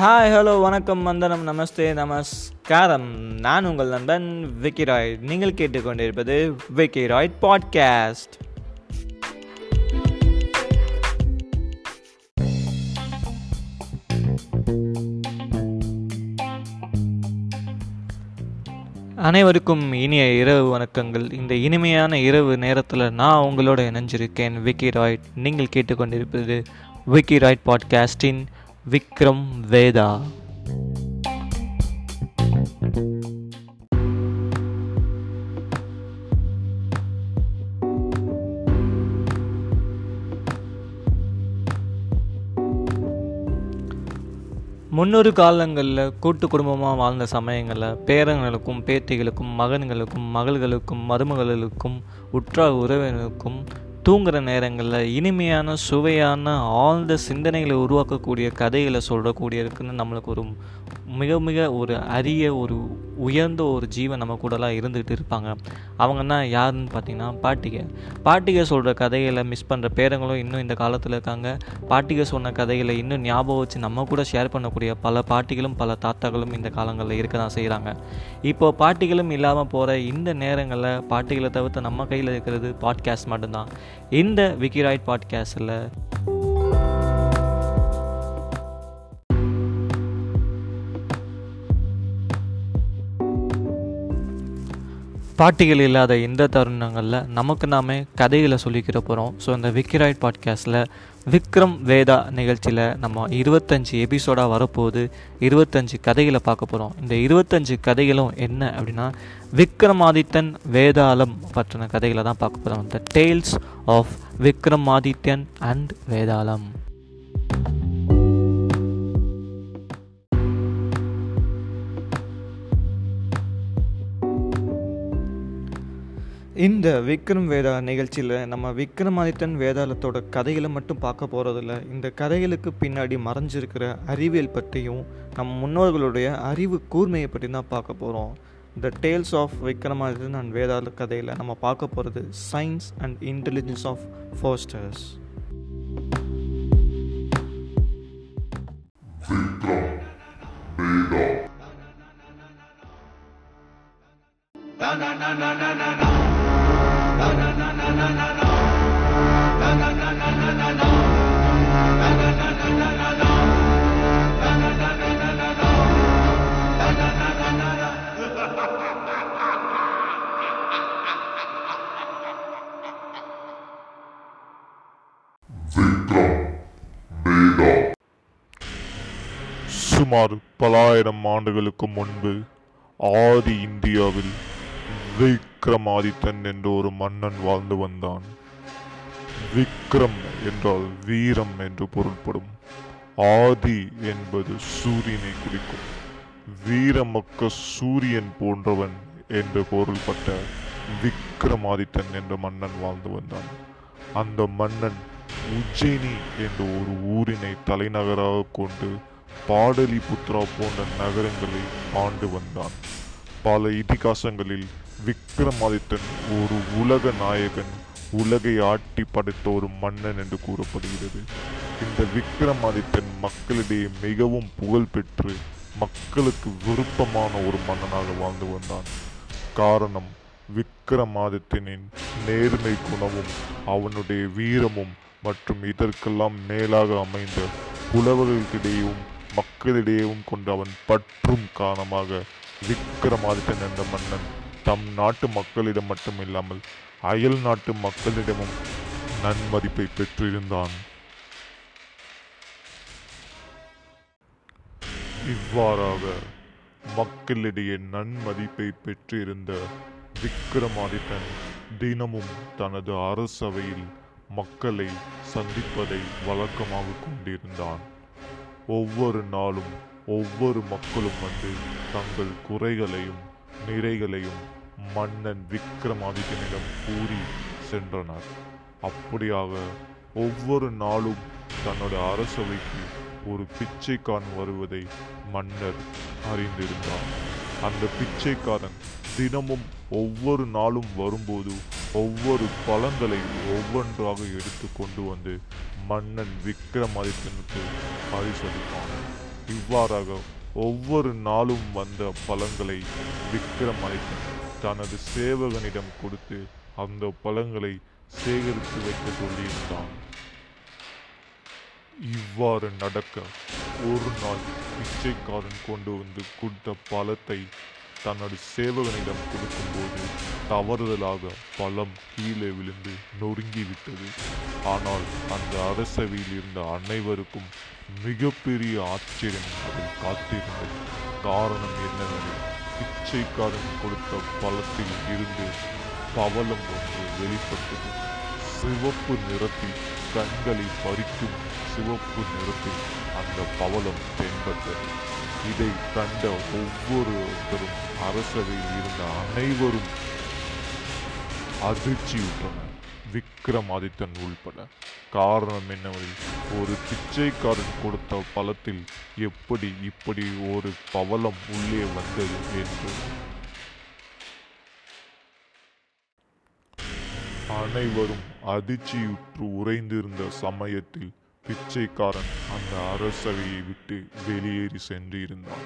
Hi hello வணக்கம் வந்தனம் நமஸ்தே நமஸ்காரம். நான் உங்கள் நண்பன் விக்கி ராய் நீங்கள் கேட்டுக்கொண்டிருப்பது விக்கி ராய் பாட்காஸ்ட் அனைவருக்கும் இனிய இரவு வணக்கங்கள். இந்த இனிமையான இரவு நேரத்தில் நான் உங்களோட இணைஞ்சிருக்கேன் விக்கி ராய்ட் நீங்கள் கேட்டுக்கொண்டிருப்பது விக்கி ராய்ட் பாட்காஸ்டின் விக்ரம் வேதா. முன்னொரு காலங்களில் கூட்டு குடும்பமாக வாழ்ந்த சமயங்களில் பேரங்களுக்கும் பேத்திகளுக்கும் மகன்களுக்கும் மகள்களுக்கும் மருமகளுக்கும் உற்றார் உறவினருக்கும் தூங்குகிற நேரங்களில் இனிமையான சுவையான ஆழ்ந்த சிந்தனைகளை உருவாக்கக்கூடிய கதைகளை சொல்கிறக்கூடியதுக்குன்னு நம்மளுக்கு ஒரு மிக மிக ஒரு அரிய ஒரு உயர்ந்த ஒரு ஜீவன் நம்ம கூடலாம் இருந்துகிட்டு இருப்பாங்க. அவங்கன்னா யாருன்னு பார்த்தீங்கன்னா பாட்டிகை. பாட்டிகை சொல்கிற கதைகளை மிஸ் பண்ணுற பேரங்களும் இன்னும் இந்த காலத்தில் இருக்காங்க. பாட்டிகை சொன்ன கதைகளை இன்னும் ஞாபகம் வச்சு நம்ம கூட ஷேர் பண்ணக்கூடிய பல பாட்டிகளும் பல தாத்தாக்களும் இந்த காலங்களில் இருக்க தான் செய்கிறாங்க இப்போது பாட்டிகளும் இல்லாமல் போகிற இந்த நேரங்களில் பாட்டிகளை தவிர்த்து நம்ம கையில் இருக்கிறது பாட்காஸ்ட் மட்டும்தான். இந்த விக்கிராய்ட் பாட்காஸ்டில் பாட்டிகள் இல்லாத இந்த தருணங்களில் நமக்கு நாமே கதைகளை சொல்லிக்கிற போகிறோம் ஸோ இந்த விக்கிராய்ட் பாட்காஸ்ட்டில் விக்ரம் வேதா நிகழ்ச்சியில் நம்ம இருபத்தஞ்சி எபிசோடாக வரப்போகுது. இருபத்தஞ்சி கதைகளை பார்க்க போகிறோம் இந்த இருபத்தஞ்சி கதைகளும் என்ன அப்படின்னா விக்ரமாதித்தன் வேதாளம் பற்றின கதைகளை தான் பார்க்க போகிறோம் the tales of Vikramadityan and Vetalam இந்த விக்ரம் வேதா நிகழ்ச்சியில் நம்ம விக்ரமாதித்தன் வேதாளத்தோட கதைகளை மட்டும் பார்க்க போகிறதில்ல இந்த கதைகளுக்கு பின்னாடி மறைஞ்சிருக்கிற அறிவியல் பற்றியும் நம் முன்னோர்களுடைய அறிவு கூர்மையை பற்றி தான் பார்க்க போகிறோம் the tales of Vikramadithan and Vetala கதையில் நம்ம பார்க்க போகிறது சயின்ஸ் அண்ட் இன்டெலிஜென்ஸ் ஆஃப் ஃபோஸ்டர்ஸ் சுமார் பலாயிரம் ஆண்டுகளுக்கு முன்பு ஆதி இந்தியாவில் விக்ரமாதித்தன் என்ற ஒரு மன்னன் வாழ்ந்து வந்தான். விக்ரம் என்றால் வீரம் என்று பொருள்படும். ஆதி என்பது சூரியனை குறிக்கும். வீரமக்க சூரியன் போன்றவன் என்று பொருள்பட்ட விக்ரமாதித்தன் என்ற மன்னன் வாழ்ந்து வந்தான். அந்த மன்னன் உஜ்ஜயினி என்ற ஒரு ஊரினை தலைநகராக கொண்டு பாடலிபுத்ரா போன்ற நகரங்களை ஆண்டு வந்தான். பல இதிகாசங்களில் விக்ரமாதித்தன் ஒரு உலக நாயகன் உலகை ஆட்டி படைத்த ஒரு மன்னன் என்று கூறப்படுகிறது. இந்த விக்ரமாதித்தன் மக்களிடையே மிகவும் புகழ் பெற்று மக்களுக்கு விருப்பமான ஒரு மன்னனாக வாழ்ந்து வந்தான். காரணம் விக்ரமாதித்தனின் நேர்மை குணமும் அவனுடைய வீரமும் மற்றும் இதற்கெல்லாம் மேலாக அமைந்த புலவர்களுக்கிடையும் மக்களிடையேவும் கொண்ட அவன் பற்றும் காரணமாக விக்ரமாதித்தன் என்ற மன்னன் தம் நாட்டு மக்களிடம் மட்டும் இல்லாமல் அயல் நாட்டு மக்களிடமும் நன்மதிப்பை பெற்றிருந்தான். இவ்வாறாக மக்களிடையே நன்மதிப்பை பெற்றிருந்த விக்ரமாதித்தன் தினமும் தனது அரசவையில் மக்களை சந்திப்பதை வழக்கமாக கொண்டிருந்தான். ஒவ்வொரு நாளும் ஒவ்வொரு மக்களும் வந்து தங்கள் குறைகளையும் நிறைகளையும் மன்னன் விக்ரமாதித்யனிடம் கூறி சென்றனர். அப்படியாக ஒவ்வொரு நாளும் தன்னோட அரசவைக்கு ஒரு பிச்சைக்காரன் வருவதை மன்னர் அறிந்திருந்தார். அந்த பிச்சைக்காரன் தினமும் ஒவ்வொரு நாளும் வரும்போது ஒவ்வொரு பழங்களை ஒவ்வொன்றாக எடுத்து கொண்டு வந்து மன்னன் விக்ரமாதித்தனுக்கு பரிசளிப்பான். இவ்வாறாக ஒவ்வொரு நாளும் வந்த பழங்களை விக்ரமாதித்தன் தனது சேவகனிடம் கொடுத்து அந்த பழங்களை சேகரித்து வைக்க சொல்லியிருந்தான். இவ்வாறு நடக்க ஒரு நாள் பிச்சைக்காரன் கொண்டு வந்து கொடுத்த பழத்தை தன்னுடைய சேவகனிடம் கொடுக்கும்போது தவறுதலாக பழம் கீழே விழுந்து நொறுங்கிவிட்டது ஆனால் அந்த அரசவையில் இருந்த அனைவருக்கும் மிகப்பெரிய ஆச்சரியம் அதில் காத்திருந்தது. காரணம் என்னவெனில் பிச்சைக்காரன் கொடுத்த பழத்தில் இருந்து பவளம் ஒன்று வெளிப்பட்டது. சிவப்பு நிறத்தில் கண்களை பறிக்கும் சிவப்பு நிறத்தில் அந்த பவளம் தென்பட்டது. இதை கண்ட ஒவ்வொருவரும் அரசவையில் இருந்த அனைவரும் அதிர்ச்சியுற்றனர். விக்ரமாதித்தன் உள்பட. காரணம் என்னவெனில் ஒரு பிச்சைக்காரன் கொடுத்த பழத்தில் எப்படி இப்படி ஒரு பவளம் உள்ளே வந்தது என்று. அனைவரும் அதிர்ச்சியுற்று உறைந்திருந்த சமயத்தில் பிச்சைக்காரன் அந்த அரசவையை விட்டு வெளியேறி சென்றிருந்தான்.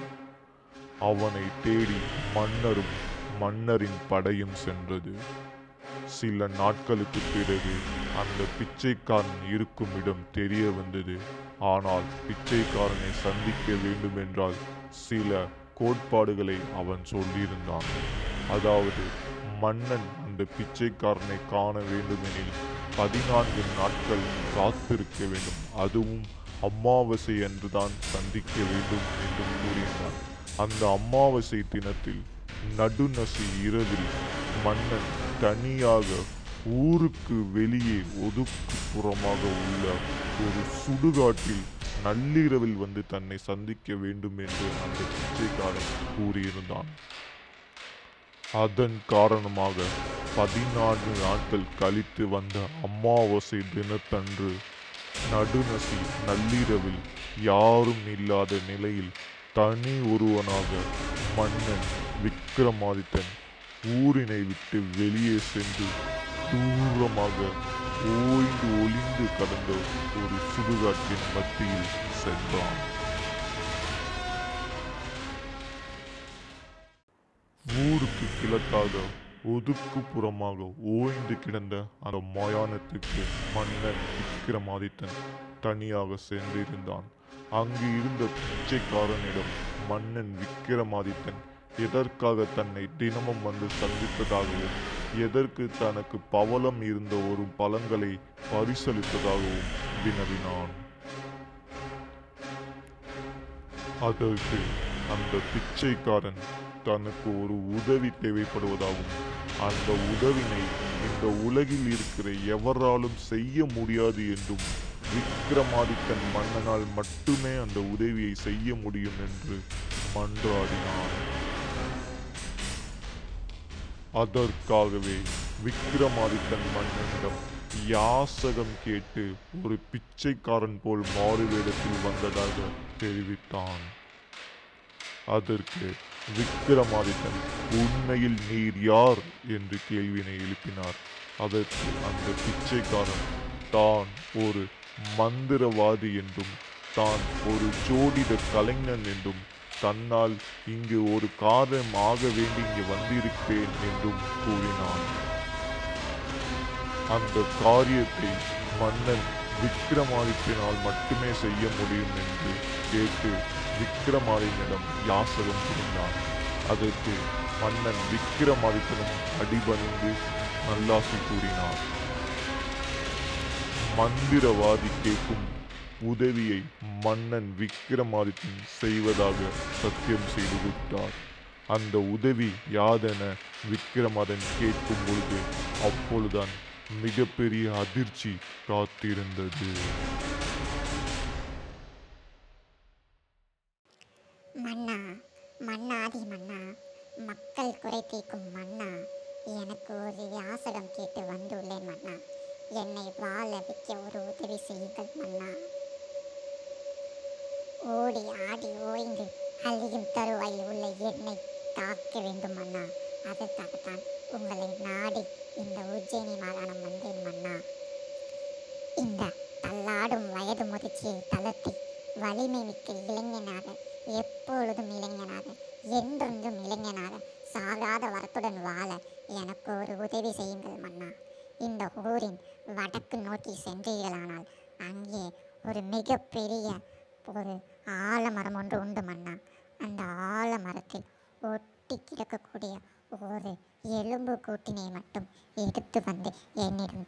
அவனை தேடி மன்னரும் மன்னரின் படையும் சென்றது. சில நாட்களுக்கு பிறகு அந்த பிச்சைக்காரன் இருக்கும் இடம் தெரிய வந்தது. ஆனால் பிச்சைக்காரனை சந்திக்க வேண்டுமென்றால் சில கோட்பாடுகளை அவன் சொல்லியிருந்தான். அதாவது மன்னன் அந்த பிச்சைக்காரனை காண வேண்டுமெனில் பதினான்கு நாட்கள் காத்திருக்க வேண்டும். அதுவும் அமாவாசை அன்றுதான் சந்திக்க வேண்டும் என்றும் கூறினார். அந்த அமாவாசை தினத்தில் நடுநசி இரவில் மன்னன் தனியாக ஊருக்கு வெளியே ஒதுக்குப்புறமாக உள்ள ஒரு சுடுகாட்டில் நள்ளிரவில் வந்து தன்னை சந்திக்க வேண்டும் என்று அந்த பிச்சைக்காரன் கூறியிருந்தான். அதன் காரணமாக பதினான்கு நாட்கள் கழித்து வந்த அமாவாசை தினத்தன்று நடுநசி நள்ளிரவில் யாரும் இல்லாத நிலையில் தனி ஒருவனாக மன்னன் விக்ரமாதித்தன் ஊரினை விட்டு வெளியே சென்று தூரமாக ஓய்ந்து ஒளிந்து கடந்த ஒரு சுடுகாட்டின் மத்தியில் சென்றான். ஊருக்கு கிழக்காக ஒதுக்குப்புறமாக ஓய்ந்து கிடந்த அந்த மயானத்துக்கு மன்னன் விக்ரமாதித்தன் தனியாக சென்றிருந்தான் அங்கு இருந்த பிச்சைக்காரனிடம் மன்னன் விக்ரமாதித்தன் எதற்காக தன்னை தினமும் வந்து சந்தித்ததாகவும் எதற்கு தனக்கு பவளம் இருந்த ஒரு பலன்களை பரிசளித்ததாகவும் வினவினான். அதற்கு அந்த பிச்சைக்காரன் தனக்கு ஒரு உதவி தேவைப்படுவதாகவும் அந்த உதவினை இந்த உலகில் இருக்கிற எவராலும் செய்ய முடியாது என்றும் விக்ரமாதித்தன் மன்னனால் மட்டுமே அந்த உதவியை செய்ய முடியும் என்று மன்றாடினான். அதற்காகவே விக்ரமாதித்தன் மன்னனிடம் யாசகம் கேட்டு ஒரு பிச்சைக்காரன் போல் மாறுவேடத்தில் வந்ததாக தெரிவித்தான். அதற்கு விக்ரமாதித்தன் உண்மையில் நீர் யார்? என்று கேள்வினை எழுப்பினார். அதற்கு அந்த பிச்சைக்காரன் தான் ஒரு மந்திரவாதி என்றும் தான் ஒரு ஜோதிட கலைஞன் என்றும் தன்னால் இங்கு ஒரு காரியம் ஆக வேண்டி இங்கு வந்திருப்பேன் என்றும் கூறினான். அந்த காரியத்தை மன்னன் விக்ரமாதித்தினால் மட்டுமே செய்ய முடியும் என்று கேட்டு விக்ரமாதித்தனிடம் யாசகம் புரிந்தான் அதற்கு மன்னன் விக்ரமாதித்தனும் அடிபணிந்து நல்லாசி கூறினார். மந்திரவாதி கேட்கும் உதவியை மன்னன் விக்ரமாதித்தன் செய்வதாக சத்தியம் செய்து விட்டார். அந்த உதவி யாதென விக்ரமாதன் கேட்கும் பொழுது அப்பொழுதுதான் மிகப்பெரிய அதிர்ச்சி காத்திருந்தது. மன்னா மன்னாதி மன்னா மக்கள் குறை தீர்க்கும் மன்னா எனக்கு ஒரு யாசகம் கேட்டு வந்துள்ளேன் மன்னா என்னை வாழ வைக்க ஒரு உதவி செய்யுங்கள் மன்னா. ஓடி ஆடி ஓய்ந்து அழியும் தருவாயில் உள்ள என்னை தாக்க வேண்டும் மன்னா. அதற்காகத்தான் உங்களை நாடி இந்த உஜ்ஜயினி மாகாணம் வந்தேன் மன்னா. இந்த தள்ளாடும் வயது முதிர்ச்சியை தளர்த்தி வலிமை மிக்க இளைஞனாக எப்பொழுதும் இளைஞனாக என்றென்றும் இளைஞனாக சாகாத வரத்துடன் வாழ எனக்கு ஒரு உதவி செய்யுங்கள் மன்னா. இந்த ஊரின் வடக்கு நோக்கி சென்றீர்களானால் அங்கே ஒரு மிகப்பெரிய ஒரு ஆலமரம் ஒன்று உண்டு மன்னா. அந்த ஆலமரத்தில் ஒட்டி கிடக்கக்கூடிய ஒரு எலும்பு கூட்டினை மட்டும் எடுத்து வந்து என்னிடம்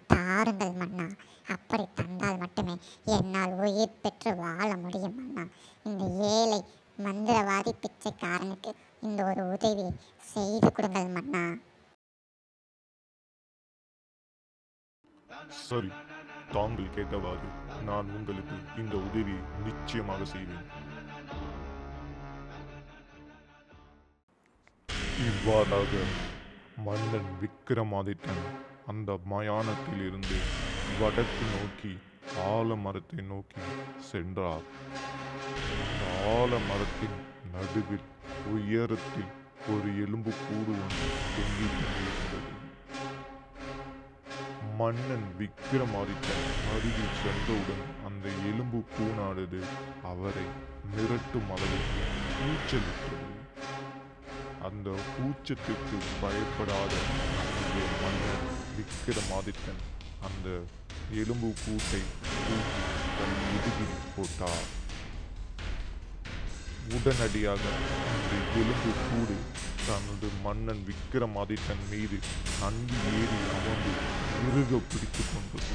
இந்த உதவியை நிச்சயமாக செய்வேன். இவ்வாறாக மன்னன் விக்கிரமாதித்தன் அந்த மயானத்தில் இருந்து வடக்கு நோக்கி ஆலமரத்தை நோக்கி சென்றார். அந்த ஆலமரத்தின் நடுவில் உயரத்தில் ஒரு எலும்பு கூடு ஒன்று தொங்கிக் கொண்டிருந்தது. மன்னன் விக்ரமாதித்தன் அருகில் சென்றவுடன் அந்த எலும்பு பூனானது அவரை மிரட்டும் அளவுக்கு கூச்சலிட்டது. அந்த கூச்சத்திற்கு பயப்படாத மன்னன் விக்ரமாதித்தன் அந்த எலும்பு கூட்டை தூக்கி தன் முதுகில் போட்டார். உடனடியாக அந்த எலும்பு கூடு தனது மன்னன் விக்ரமாதித்தன் மீது நன்கு ஏறி அமர்ந்து இறுக பிடித்து கொண்டது.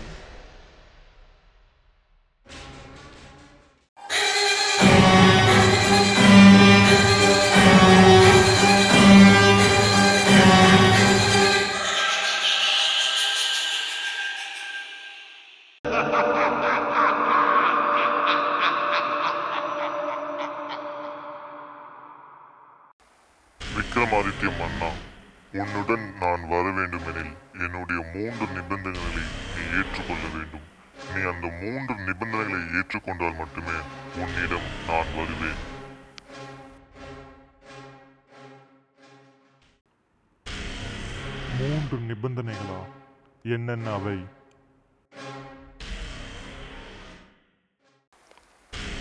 விக்ரமாதித்ய மன்னா உன்னுடன் நான் வர வேண்டுமெனில் என்னுடைய மூன்று நிபந்தனைகளை நீ ஏற்றுக்கொள்ள வேண்டும். நீ அந்த மூன்று நிபந்தனைகளை ஏற்றுக்கொண்டால் மட்டுமே உன்னிடம் நான் வருவேன். மூன்று நிபந்தனைகளா? என்னென்ன அவை?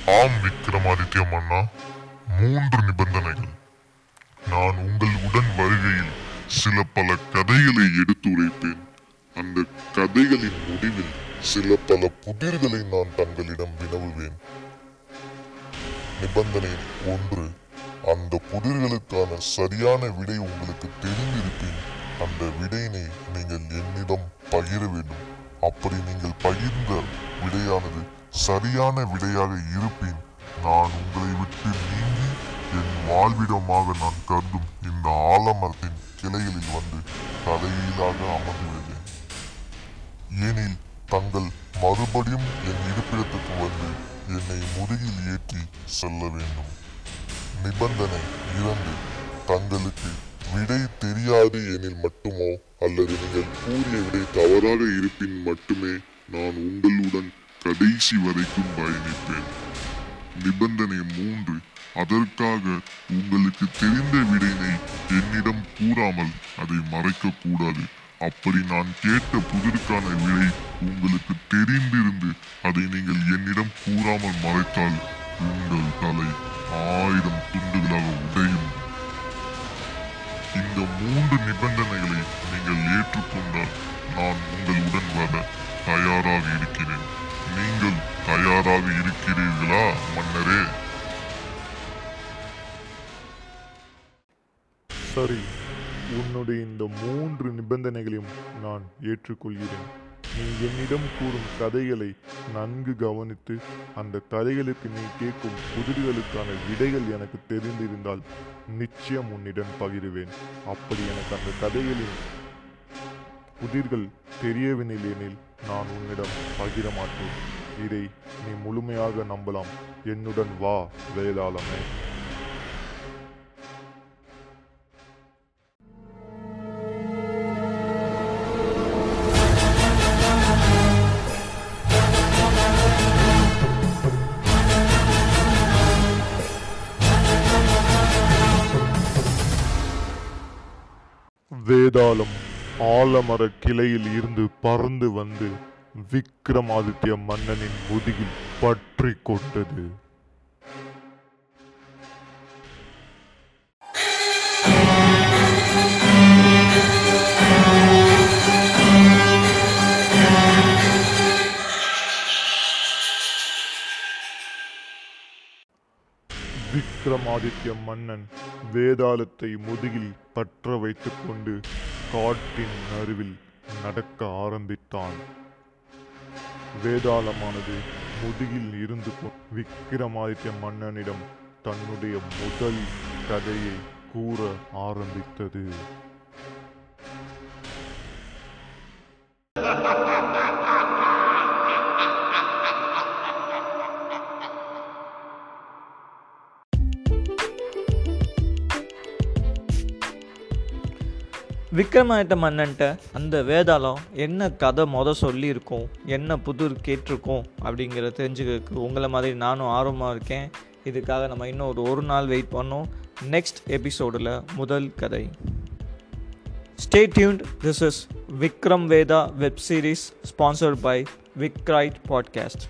ஆம் விக்ரமாதித்ய மன்னா. மூன்று நிபந்தனைகள். நான் உங்கள் உடன் வருகையில் சில பல கதைகளை எடுத்துரைப்பேன். அந்த கதைகளின் முடிவில் சில பல புதிர்களை நான் தங்களிடம் வினவுவேன். நிபந்தனை ஒன்று அந்த புதிர்களுக்கான சரியான விடை உங்களுக்கு தெரிந்திருப்பின். அந்த விடையினை நீங்கள் என்னிடம் பகிர வேண்டும். அப்படி நீங்கள் பகிர்ந்த விடையானது சரியான விடையாக இருப்பின். நான் உங்களை விட்டு நீங்கி என் வாழ்விடமாக நான் கருதும் இந்த ஆலமரத்தின் கிளைகளில் வந்து தலையீடாக அமர்ந்து விடுவேன் ஏனில் தங்கள் மறுபடியும் என் இருப்பிடத்துக்கு வந்து என்னை முதுகில் ஏற்றி செல்ல வேண்டும். நிபந்தனை இரண்டு. தங்களுக்கு விடை தெரியாது எனில் மட்டுமோ அல்லது நீங்கள் கூறிய விடை தவறாக இருப்பின் மட்டுமே நான் உங்களுடன் கடைசி வரைக்கும் பயணிப்பேன். நிபந்தனை மூன்று. அதற்காக உங்களுக்கு தெரிந்த விடையினை என்னிடம் கூறாமல் அதை மறைக்க கூடாது. அப்படி நான் கேட்ட புதிருக்கான விடை உங்களுக்கு தெரிந்திருந்து அதை நீங்கள் என்னிடம் கூறாமல் மறைத்தால் உங்கள் தலை ஆயிரம் துண்டுகளாக உடையும். இந்த மூன்று நிபந்தனைகளை நீங்கள் ஏற்றுக்கொண்டால் நான் உங்களுடன் வர தயாராக இருக்கிறேன். நீங்கள் தயாராக இருக்கிறீர்களா மன்னரே? சரி உன்னுடைய இந்த மூன்று நிபந்தனைகளையும் நான் ஏற்றுக்கொள்கிறேன். நீ என்னிடம் கூறும் கதைகளை நன்கு கவனித்து அந்த கதைகளுக்கு நீ கேட்கும் புதிர்களுக்கான விடைகள் எனக்கு தெரிந்திருந்தால் நிச்சயம் உன்னிடம் பகிர்வேன். அப்படி எனக்கு அந்த கதைகளின் புதிர்கள் தெரியவில்லை எனில் நான் உன்னிடம் பகிர மாட்டேன். இதை நீ முழுமையாக நம்பலாம். என்னுடன் வா வேதாளமே. வேதாளம் ஆலமர கிளையில் இருந்து பறந்து வந்து விக்ரமாதித்ய மன்னனின் முதுகில் பற்றி கொட்டது. விக்ரமாதித்ய மன்னன் வேதாளத்தை முதுகில் பற்ற வைத்துக்கொண்டு காட்டின் நடுவில் நடக்க ஆரம்பித்தான். வேதாளமானது முதுகில் இருந்து விக்கிரமாதித்ய மன்னனிடம் தன்னுடைய முதல் கதையை கூற ஆரம்பித்தது. விக்ரமாதித்த மன்னன்ட்ட அந்த வேதாளம் என்ன கதை மொதல் சொல்லியிருக்கோம் என்ன புதிர் கேட்டிருக்கோம் அப்படிங்கிறத தெரிஞ்சுக்கிறதுக்கு உங்களை மாதிரி நானும் ஆர்வமாக இருக்கேன். இதுக்காக நம்ம இன்னும் ஒரு ஒரு நாள் வெயிட் பண்ணோம். நெக்ஸ்ட் எபிசோடில் முதல் கதை. Stay tuned this is Vikram Veda web series sponsored by விக்ரைட் podcast